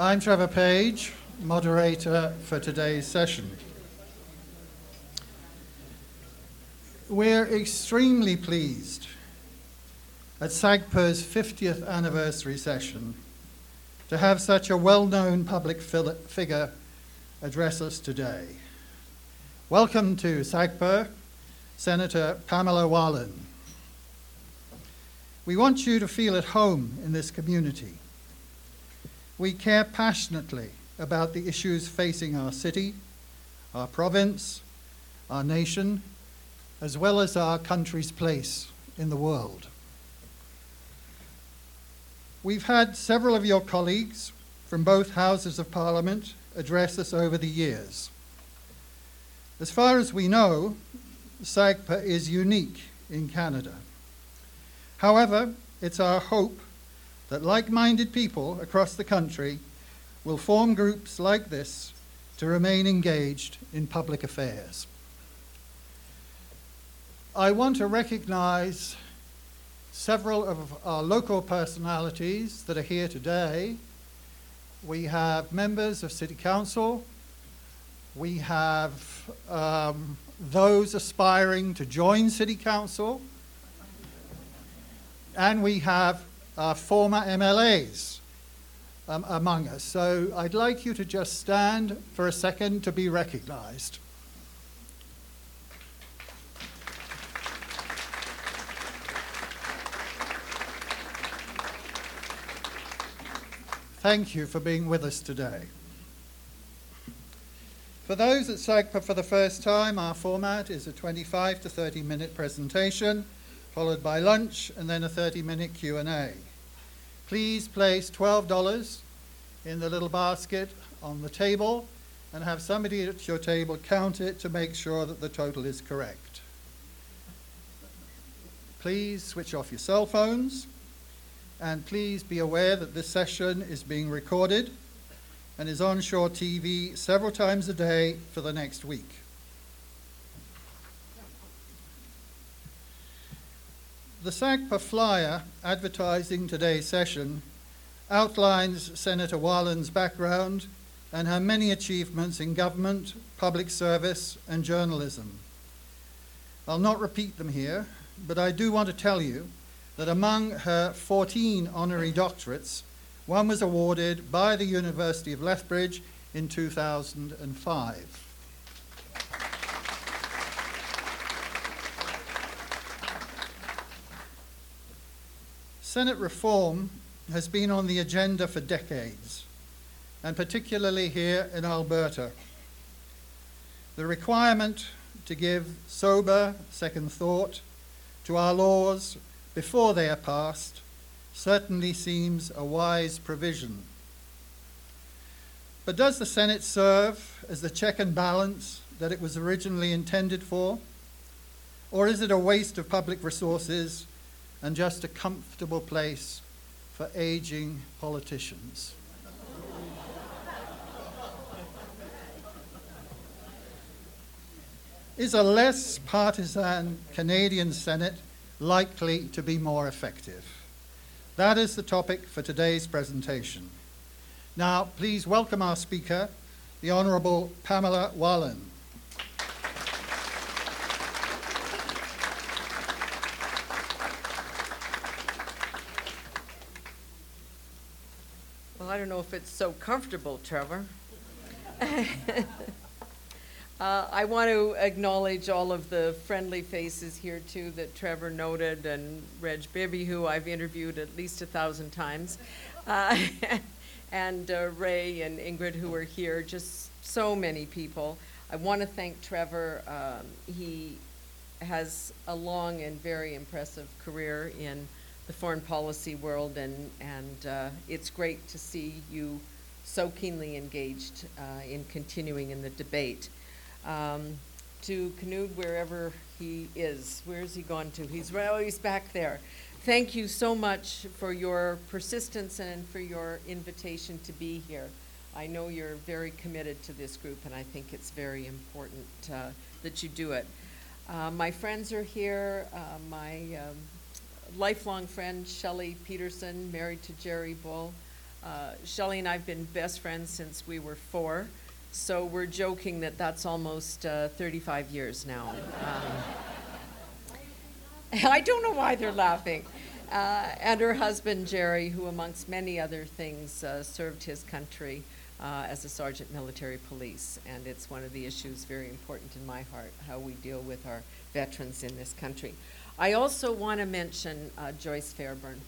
I'm Trevor Page, moderator for today's session. We're extremely pleased at SAGPA's 50th anniversary session to have such a well-known public figure address us today. Welcome to SAGPA, Senator Pamela Wallin. We want you to feel at home in this community. We care passionately about the issues facing our city, our province, our nation, as well as our country's place in the world. We've had several of your colleagues from both Houses of Parliament address us over the years. As far as we know, SAGPA is unique in Canada. However, it's our hope that like minded people across the country will form groups like this to remain engaged in public affairs. I want to recognize several of our local personalities that are here today. We have members of City Council, we have um, those aspiring to join City Council, and we have former MLAs um, among us. So I'd like you to just stand for a second to be recognized. Thank you for being with us today. For those at SAGPA for the first time, our format is a 25 to 30 minute presentation, followed by lunch and then a 30 minute Q&A. Please place $12 in the little basket on the table and have somebody at your table count it to make sure that the total is correct. Please switch off your cell phones and please be aware that this session is being recorded and is on Shaw TV several times a day for the next week. The SAGPA flyer advertising today's session outlines Senator Wallin's background and her many achievements in government, public service, and journalism. I'll not repeat them here, but I do want to tell you that among her 14 honorary doctorates, one was awarded by the University of Lethbridge in 2005. Senate reform has been on the agenda for decades, and particularly here in Alberta. The requirement to give sober second thought to our laws before they are passed certainly seems a wise provision. But does the Senate serve as the check and balance that it was originally intended for? Or is it a waste of public resources and just a comfortable place for aging politicians? is a less partisan Canadian Senate likely to be more effective? That is the topic for today's presentation. Now, please welcome our speaker, the Honourable Pamela Wallin. Don't know if it's so comfortable, Trevor. Uh, I want to acknowledge all of the friendly faces here too that Trevor noted and Reg Bibby, who I've interviewed at least a thousand times, uh, and uh, Ray and Ingrid, who are here. Just so many people. I want to thank Trevor. Um, he has a long and very impressive career in the foreign policy world, and and uh, it's great to see you so keenly engaged uh, in continuing in the debate um, to Knud wherever he is. Where's he gone to? He's oh, he's back there. Thank you so much for your persistence and for your invitation to be here. I know you're very committed to this group, and I think it's very important uh, that you do it. Uh, my friends are here. Uh, my um, lifelong friend, Shelley Peterson, married to Jerry Bull. Uh, Shelley and I have been best friends since we were four, so we're joking that that's almost uh, 35 years now. Um, I don't know why they're laughing. Uh, and her husband, Jerry, who, amongst many other things, uh, served his country uh, as a sergeant military police. And it's one of the issues very important in my heart how we deal with our veterans in this country. I also want to mention uh, Joyce Fairbairn,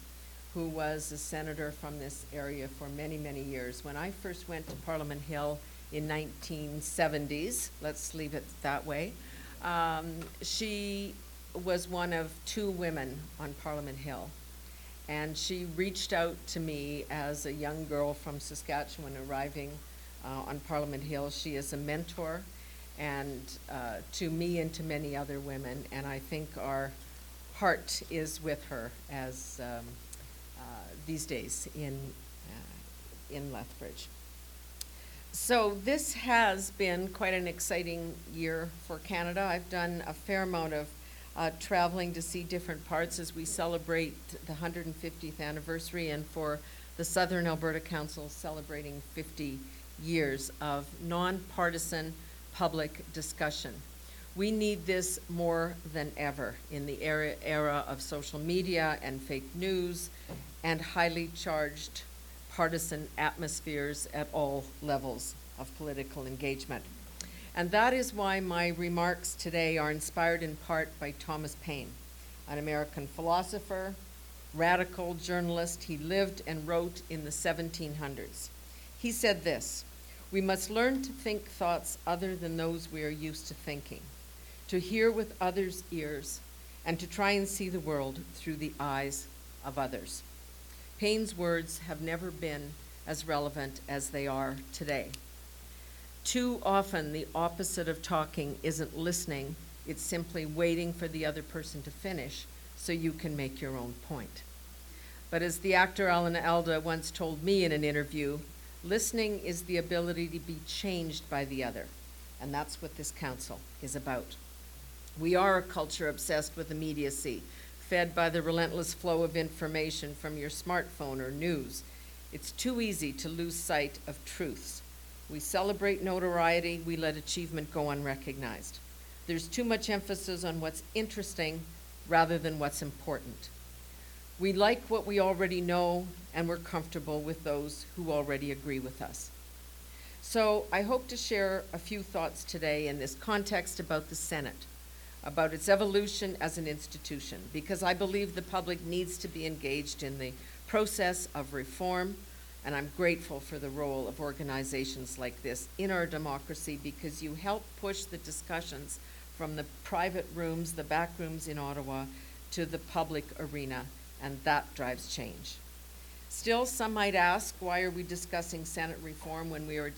who was a senator from this area for many, many years. When I first went to Parliament Hill in 1970s, let's leave it that way, um, she was one of two women on Parliament Hill. And she reached out to me as a young girl from Saskatchewan arriving uh, on Parliament Hill. She is a mentor and uh, to me and to many other women, and I think our heart is with her as um, uh, these days in, uh, in Lethbridge. So this has been quite an exciting year for Canada. I've done a fair amount of uh, traveling to see different parts as we celebrate the 150th anniversary and for the Southern Alberta Council celebrating 50 years of nonpartisan public discussion. We need this more than ever in the era, era of social media and fake news and highly charged partisan atmospheres at all levels of political engagement. And that is why my remarks today are inspired in part by Thomas Paine, an American philosopher, radical journalist. He lived and wrote in the 1700s. He said this We must learn to think thoughts other than those we are used to thinking, to hear with others' ears, and to try and see the world through the eyes of others. Paine's words have never been as relevant as they are today. Too often, the opposite of talking isn't listening, it's simply waiting for the other person to finish so you can make your own point. But as the actor Alan Alda once told me in an interview, listening is the ability to be changed by the other. And that's what this council is about. We are a culture obsessed with immediacy, fed by the relentless flow of information from your smartphone or news. It's too easy to lose sight of truths we celebrate notoriety, we let achievement go unrecognized. There's too much emphasis on what's interesting rather than what's important. We like what we already know, and we're comfortable with those who already agree with us. So I hope to share a few thoughts today in this context about the Senate, about its evolution as an institution, because I believe the public needs to be engaged in the process of reform and I'm grateful for the role of organizations like this in our democracy because you help push the discussions from the private rooms, the back rooms in Ottawa, to the public arena, and that drives change. Still, some might ask, why are we discussing Senate reform when we are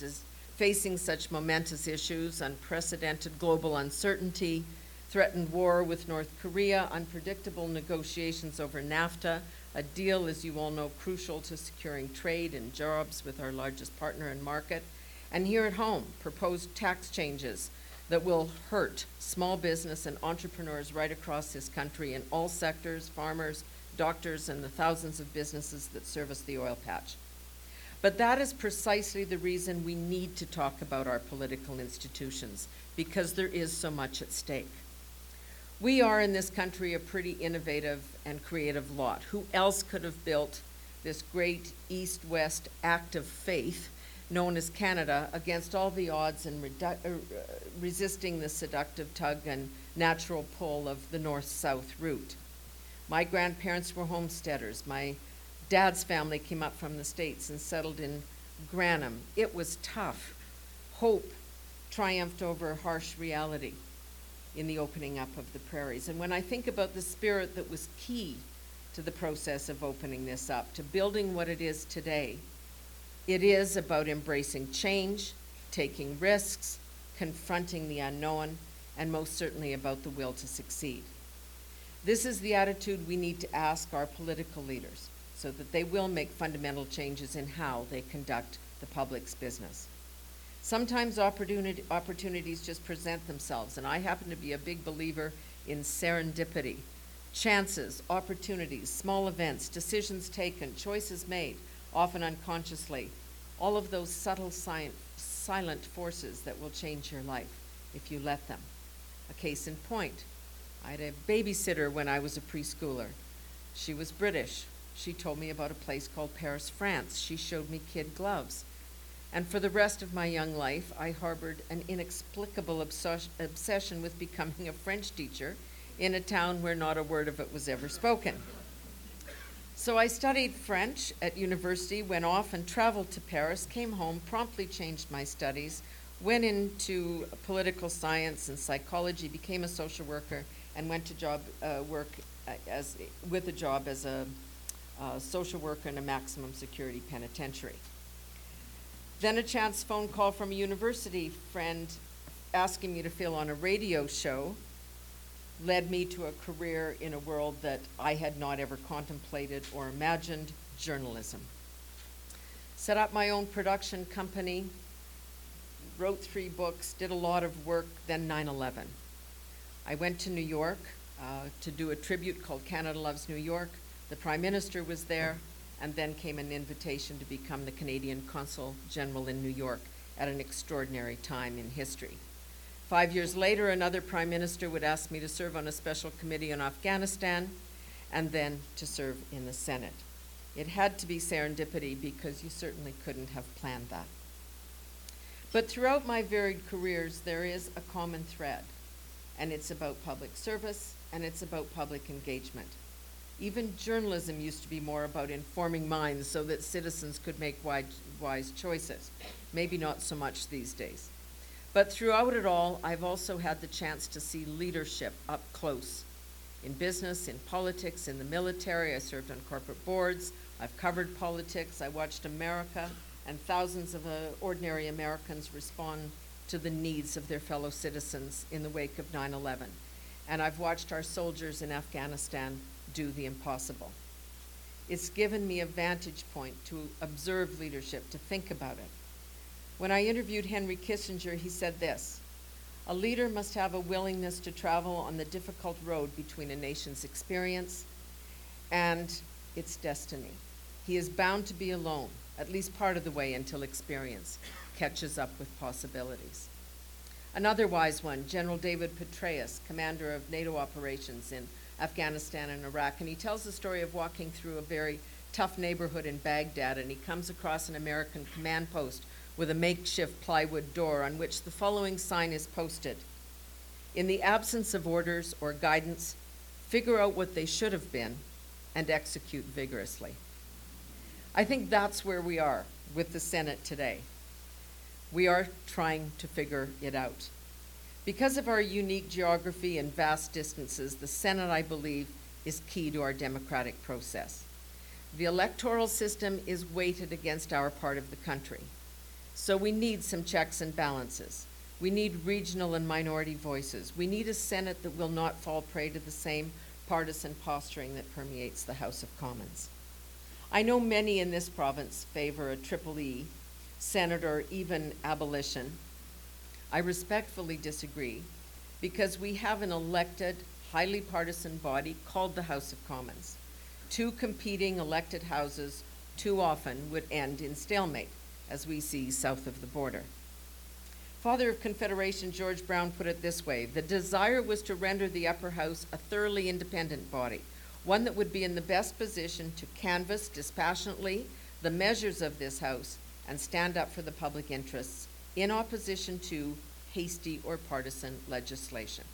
facing such momentous issues, unprecedented global uncertainty, threatened war with North Korea, unpredictable negotiations over NAFTA, a deal, as you all know, crucial to securing trade and jobs with our largest partner and market. And here at home, proposed tax changes that will hurt small business and entrepreneurs right across this country in all sectors farmers, doctors, and the thousands of businesses that service the oil patch. But that is precisely the reason we need to talk about our political institutions, because there is so much at stake. We are in this country a pretty innovative and creative lot. Who else could have built this great east west act of faith known as Canada against all the odds and redu- uh, resisting the seductive tug and natural pull of the north south route? My grandparents were homesteaders. My dad's family came up from the States and settled in Granham. It was tough. Hope triumphed over harsh reality in the opening up of the prairies. And when I think about the spirit that was key to the process of opening this up, to building what it is today, it is about embracing change, taking risks, confronting the unknown, and most certainly about the will to succeed. This is the attitude we need to ask our political leaders so that they will make fundamental changes in how they conduct the public's business. Sometimes opportunity, opportunities just present themselves, and I happen to be a big believer in serendipity. Chances, opportunities, small events, decisions taken, choices made, often unconsciously, all of those subtle science, silent forces that will change your life if you let them. A case in point I had a babysitter when I was a preschooler. She was British. She told me about a place called Paris, France. She showed me kid gloves. And for the rest of my young life, I harbored an inexplicable obsession with becoming a French teacher in a town where not a word of it was ever spoken. So I studied French at university, went off and traveled to Paris, came home, promptly changed my studies, went into political science and psychology, became a social worker, and went to job uh, work as with a job as a uh, social worker in a maximum security penitentiary. Then a chance phone call from a university friend asking me to fill on a radio show led me to a career in a world that I had not ever contemplated or imagined journalism. Set up my own production company, wrote three books, did a lot of work, then 9 11. I went to New York uh, to do a tribute called Canada Loves New York. The Prime Minister was there, and then came an invitation to become the Canadian Consul General in New York at an extraordinary time in history. Five years later, another Prime Minister would ask me to serve on a special committee on Afghanistan and then to serve in the Senate. It had to be serendipity because you certainly couldn't have planned that. But throughout my varied careers, there is a common thread and it's about public service, and it's about public engagement. Even journalism used to be more about informing minds so that citizens could make wise, choices. Maybe not so much these days. But throughout it all, I've also had the chance to see leadership up close. In business, in politics, in the military, I served on corporate boards, I've covered politics, I watched America and thousands of uh, ordinary Americans respond to the needs of their fellow citizens in the wake of 9 11. And I've watched our soldiers in Afghanistan do the impossible. It's given me a vantage point to observe leadership, to think about it. When I interviewed Henry Kissinger, he said this A leader must have a willingness to travel on the difficult road between a nation's experience and its destiny. He is bound to be alone, at least part of the way until experience catches up with possibilities. Another wise one, General David Petraeus, commander of NATO operations in Afghanistan and Iraq, and he tells the story of walking through a very tough neighborhood in Baghdad, and he comes across an American command post with a makeshift plywood door on which the following sign is posted In the absence of orders or guidance, figure out what they should have been and execute vigorously. I think that's where we are with the Senate today. We are trying to figure it out. Because of our unique geography and vast distances, the Senate, I believe, is key to our democratic process. The electoral system is weighted against our part of the country. So we need some checks and balances. We need regional and minority voices. We need a Senate that will not fall prey to the same partisan posturing that permeates the House of Commons. I know many in this province favor a triple E Senate, or even abolition. I respectfully disagree because we have an elected, highly partisan body called the House of Commons. Two competing elected houses too often would end in stalemate, as we see south of the border. Father of Confederation George Brown put it this way The desire was to render the upper house a thoroughly independent body, one that would be in the best position to canvass dispassionately the measures of this house and stand up for the public interests in opposition to hasty or partisan legislation.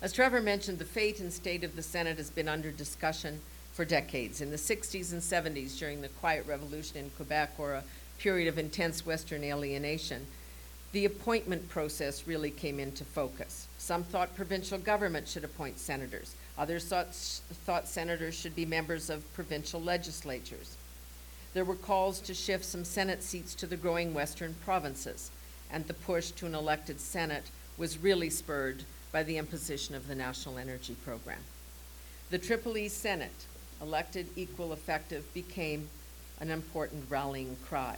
As Trevor mentioned, the fate and state of the Senate has been under discussion for decades. In the 60s and 70s, during the Quiet Revolution in Quebec or a period of intense Western alienation, the appointment process really came into focus. Some thought provincial government should appoint senators. Others thought, thought senators should be members of provincial legislatures there were calls to shift some Senate seats to the growing western provinces, and the push to an elected Senate was really spurred by the imposition of the National Energy Program. The Triple E Senate, elected equal effective, became an important rallying cry.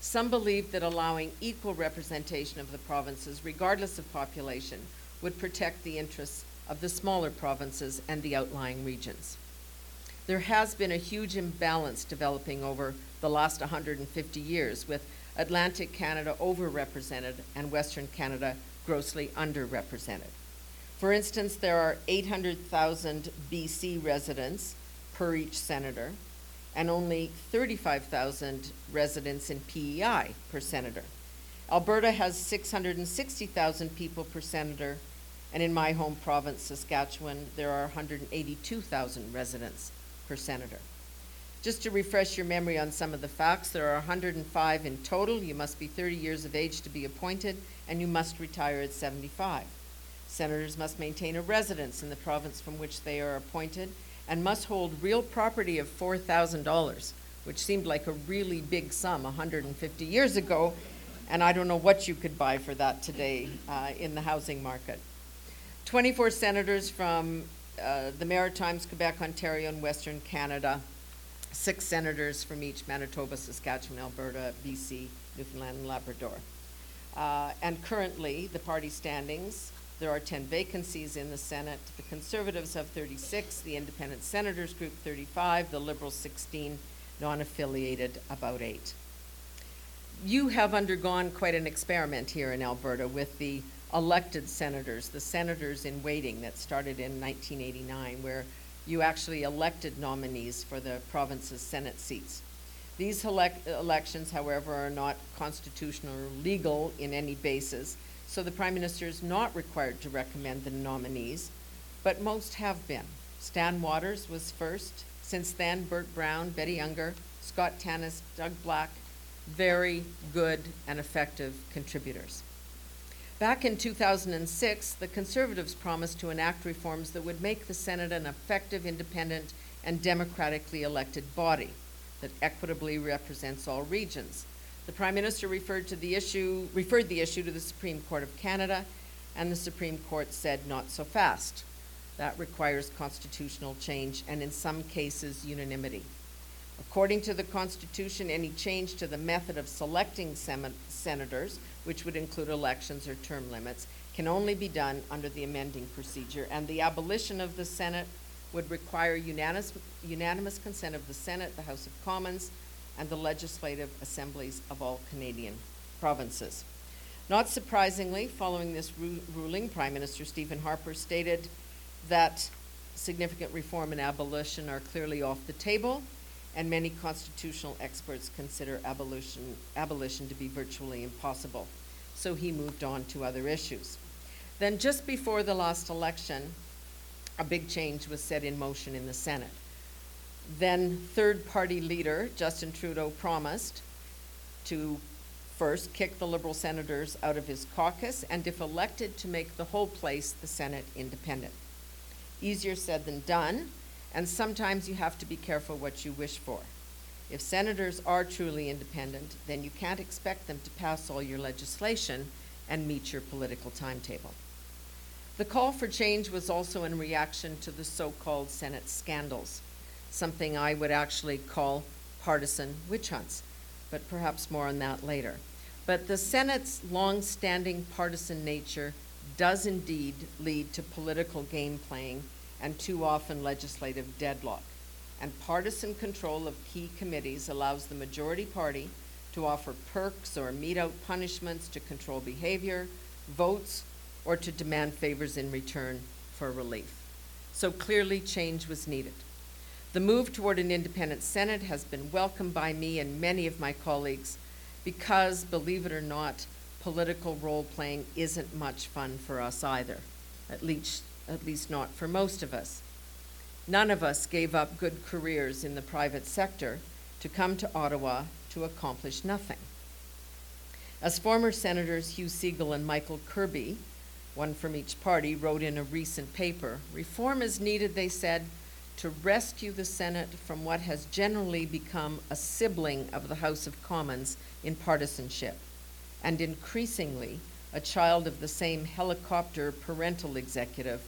Some believed that allowing equal representation of the provinces, regardless of population, would protect the interests of the smaller provinces and the outlying regions. There has been a huge imbalance developing over the last 150 years, with Atlantic Canada overrepresented and Western Canada grossly underrepresented. For instance, there are 800,000 BC residents per each senator, and only 35,000 residents in PEI per senator. Alberta has 660,000 people per senator, and in my home province, Saskatchewan, there are 182,000 residents per senator. Just to refresh your memory on some of the facts, there are 105 in total. You must be 30 years of age to be appointed, and you must retire at 75. Senators must maintain a residence in the province from which they are appointed and must hold real property of $4,000, which seemed like a really big sum 150 years ago, and I don't know what you could buy for that today uh, in the housing market. 24 senators from uh, the Maritimes, Quebec, Ontario, and Western Canada, six senators from each Manitoba, Saskatchewan, Alberta, BC, Newfoundland, and Labrador. Uh, and currently, the party standings there are 10 vacancies in the Senate. The Conservatives have 36, the Independent Senators Group 35, the Liberals 16, non affiliated about 8. You have undergone quite an experiment here in Alberta with the elected senators, the senators in waiting that started in 1989, where you actually elected nominees for the province's Senate seats. These elec- elections, however, are not constitutional or legal in any basis, so the Prime Minister is not required to recommend the nominees, but most have been. Stan Waters was first. Since then, Bert Brown, Betty Unger, Scott Tannas, Doug Black, very good and effective contributors. Back in 2006, the Conservatives promised to enact reforms that would make the Senate an effective, independent, and democratically elected body that equitably represents all regions. The Prime Minister referred to the issue, referred the issue to the Supreme Court of Canada, and the Supreme Court said not so fast. That requires constitutional change and in some cases unanimity. According to the Constitution, any change to the method of selecting sem- senators, which would include elections or term limits, can only be done under the amending procedure, and the abolition of the Senate would require unanimous, unanimous consent of the Senate, the House of Commons, and the legislative assemblies of all Canadian provinces. Not surprisingly, following this ru- ruling, Prime Minister Stephen Harper stated that significant reform and abolition are clearly off the table, and many constitutional experts consider abolition, abolition to be virtually impossible. So he moved on to other issues. Then, just before the last election, a big change was set in motion in the Senate. Then third party leader Justin Trudeau promised to first kick the Liberal senators out of his caucus and, if elected, to make the whole place, the Senate, independent. Easier said than done, and sometimes you have to be careful what you wish for. If senators are truly independent, then you can't expect them to pass all your legislation and meet your political timetable. The call for change was also in reaction to the so called Senate scandals something I would actually call partisan witch hunts, but perhaps more on that later. But the Senate's long standing partisan nature does indeed lead to political game playing and too often legislative deadlock. And partisan control of key committees allows the majority party to offer perks or mete out punishments to control behavior, votes, or to demand favors in return for relief. So clearly, change was needed. The move toward an independent Senate has been welcomed by me and many of my colleagues because, believe it or not, political role playing isn't much fun for us either, at least, at least not for most of us. None of us gave up good careers in the private sector to come to Ottawa to accomplish nothing. As former Senators Hugh Segal and Michael Kirby, one from each party, wrote in a recent paper, reform is needed, they said, to rescue the Senate from what has generally become a sibling of the House of Commons in partisanship, and increasingly a child of the same helicopter parental executive,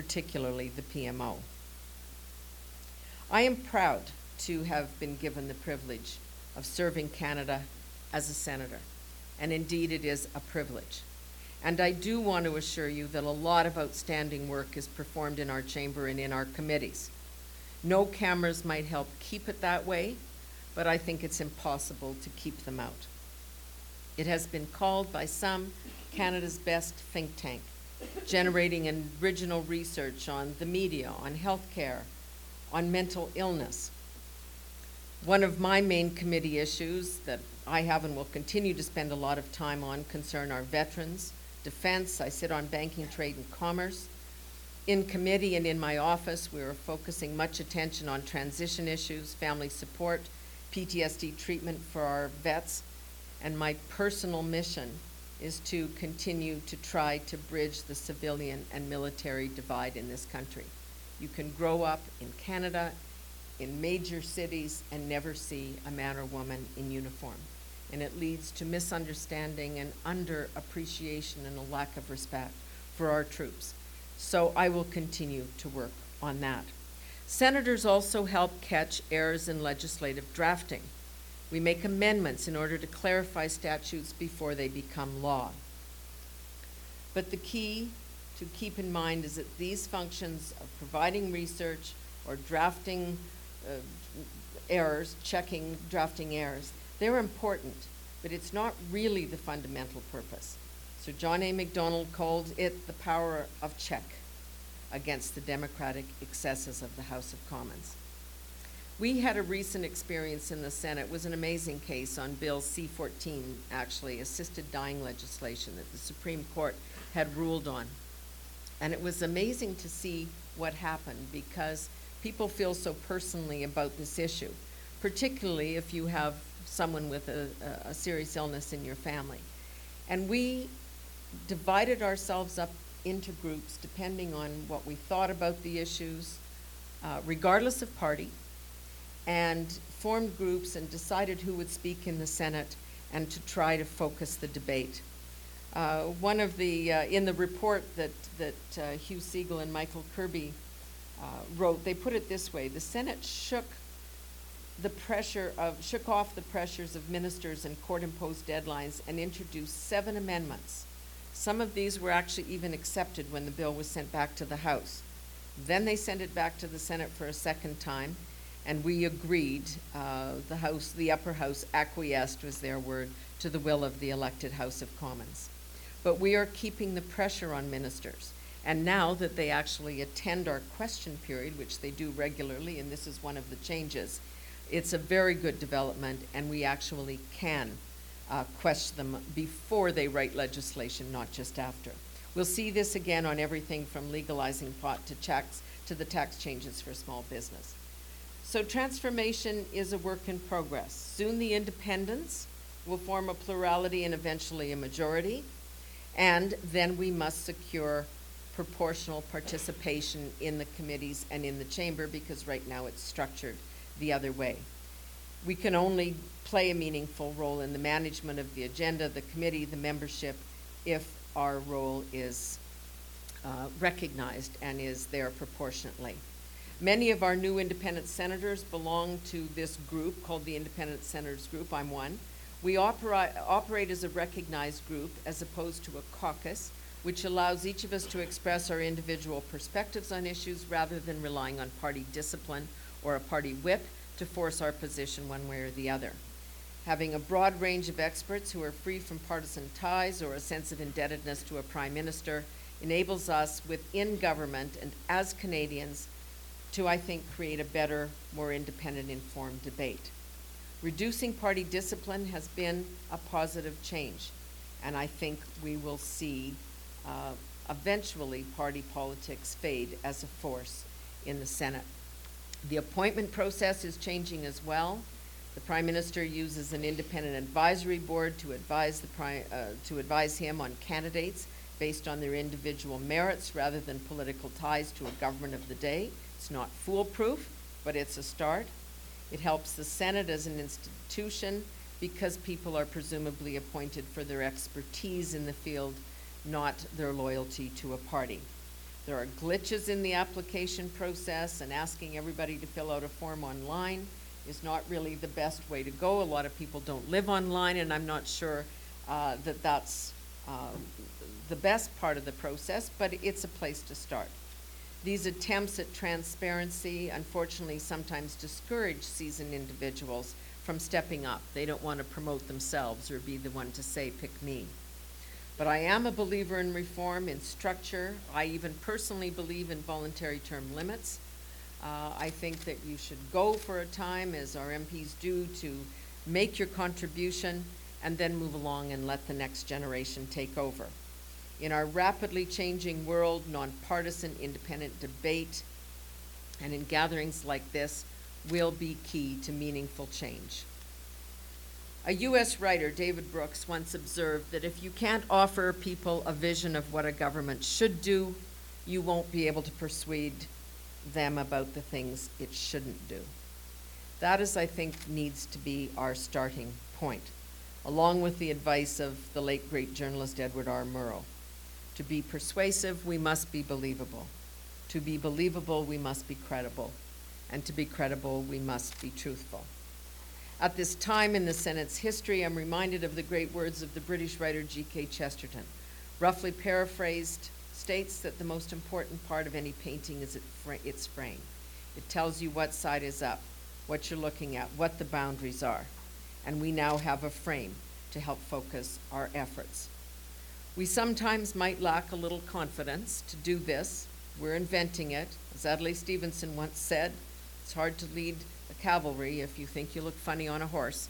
particularly the PMO. I am proud to have been given the privilege of serving Canada as a senator, and indeed it is a privilege. And I do want to assure you that a lot of outstanding work is performed in our chamber and in our committees. No cameras might help keep it that way, but I think it's impossible to keep them out. It has been called by some Canada's best think tank, generating original research on the media, on healthcare, on mental illness. One of my main committee issues that I have and will continue to spend a lot of time on concern our veterans, defense. I sit on banking, trade, and commerce. In committee and in my office, we are focusing much attention on transition issues, family support, PTSD treatment for our vets, and my personal mission is to continue to try to bridge the civilian and military divide in this country. You can grow up in Canada, in major cities, and never see a man or woman in uniform. And it leads to misunderstanding and underappreciation and a lack of respect for our troops. So I will continue to work on that. Senators also help catch errors in legislative drafting. We make amendments in order to clarify statutes before they become law. But the key to keep in mind is that these functions of providing research or drafting uh, errors, checking drafting errors, they're important, but it's not really the fundamental purpose. So John A. Macdonald called it the power of check against the democratic excesses of the House of Commons. We had a recent experience in the Senate. It was an amazing case on Bill C-14, actually, assisted dying legislation that the Supreme Court had ruled on. And it was amazing to see what happened because people feel so personally about this issue, particularly if you have someone with a, a, serious illness in your family. And we divided ourselves up into groups depending on what we thought about the issues, uh, regardless of party, and formed groups and decided who would speak in the Senate and to try to focus the debate. Uh, one of the, uh, in the report that, that uh, Hugh Segal and Michael Kirby uh, wrote, they put it this way the Senate shook the pressure of, shook off the pressures of ministers and court imposed deadlines and introduced seven amendments some of these were actually even accepted when the bill was sent back to the House. Then they sent it back to the Senate for a second time, and we agreed. Uh, the House, the upper house, acquiesced was their word to the will of the elected House of Commons. But we are keeping the pressure on ministers. And now that they actually attend our question period, which they do regularly, and this is one of the changes, it's a very good development, and we actually can uh, question them before they write legislation, not just after. We'll see this again on everything from legalizing pot to checks to the tax changes for small business. So transformation is a work in progress. Soon the independents will form a plurality and eventually a majority. And then we must secure proportional participation in the committees and in the chamber because right now it's structured the other way we can only play a meaningful role in the management of the agenda, the committee, the membership, if our role is uh, recognized and is there proportionately. Many of our new independent senators belong to this group called the Independent Senators Group. I'm one. We operate, as a recognized group as opposed to a caucus, which allows each of us to express our individual perspectives on issues rather than relying on party discipline or a party whip to force our position one way or the other. Having a broad range of experts who are free from partisan ties or a sense of indebtedness to a prime minister enables us within government and as Canadians to, I think, create a better, more independent, informed debate. Reducing party discipline has been a positive change, and I think we will see uh, eventually party politics fade as a force in the Senate. The appointment process is changing as well. The Prime Minister uses an independent advisory board to advise, the Prime, uh, to advise him on candidates based on their individual merits rather than political ties to a government of the day. It's not foolproof, but it's a start. It helps the Senate as an institution because people are presumably appointed for their expertise in the field, not their loyalty to a party. There are glitches in the application process, and asking everybody to fill out a form online is not really the best way to go. A lot of people don't live online, and I'm not sure uh, that that's uh, the best part of the process, but it's a place to start. These attempts at transparency unfortunately sometimes discourage seasoned individuals from stepping up. They don't want to promote themselves or be the one to say, pick me. But I am a believer in reform, in structure. I even personally believe in voluntary term limits. Uh, I think that you should go for a time, as our MPs do, to make your contribution and then move along and let the next generation take over. In our rapidly changing world, nonpartisan, independent debate, and in gatherings like this will be key to meaningful change. A U.S. writer, David Brooks, once observed that if you can't offer people a vision of what a government should do, you won't be able to persuade them about the things it shouldn't do. That is, I think, needs to be our starting point, along with the advice of the late great journalist Edward R. Murrow. To be persuasive, we must be believable. To be believable, we must be credible. And to be credible, we must be truthful. At this time in the Senate's history, I'm reminded of the great words of the British writer G.K. Chesterton. Roughly paraphrased, states that the most important part of any painting is its frame. It tells you what side is up, what you're looking at, what the boundaries are. And we now have a frame to help focus our efforts. We sometimes might lack a little confidence to do this. We're inventing it. As Adlai Stevenson once said, it's hard to lead a cavalry if you think you look funny on a horse.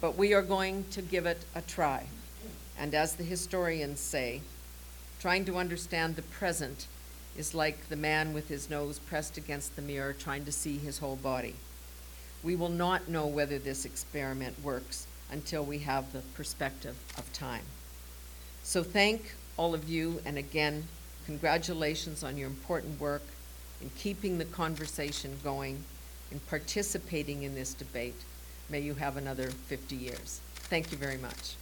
But we are going to give it a try. And as the historians say, trying to understand the present is like the man with his nose pressed against the mirror trying to see his whole body. We will not know whether this experiment works until we have the perspective of time. So thank all of you, and again, congratulations on your important work in keeping the conversation going, in participating in this debate. May you have another 50 years. Thank you very much.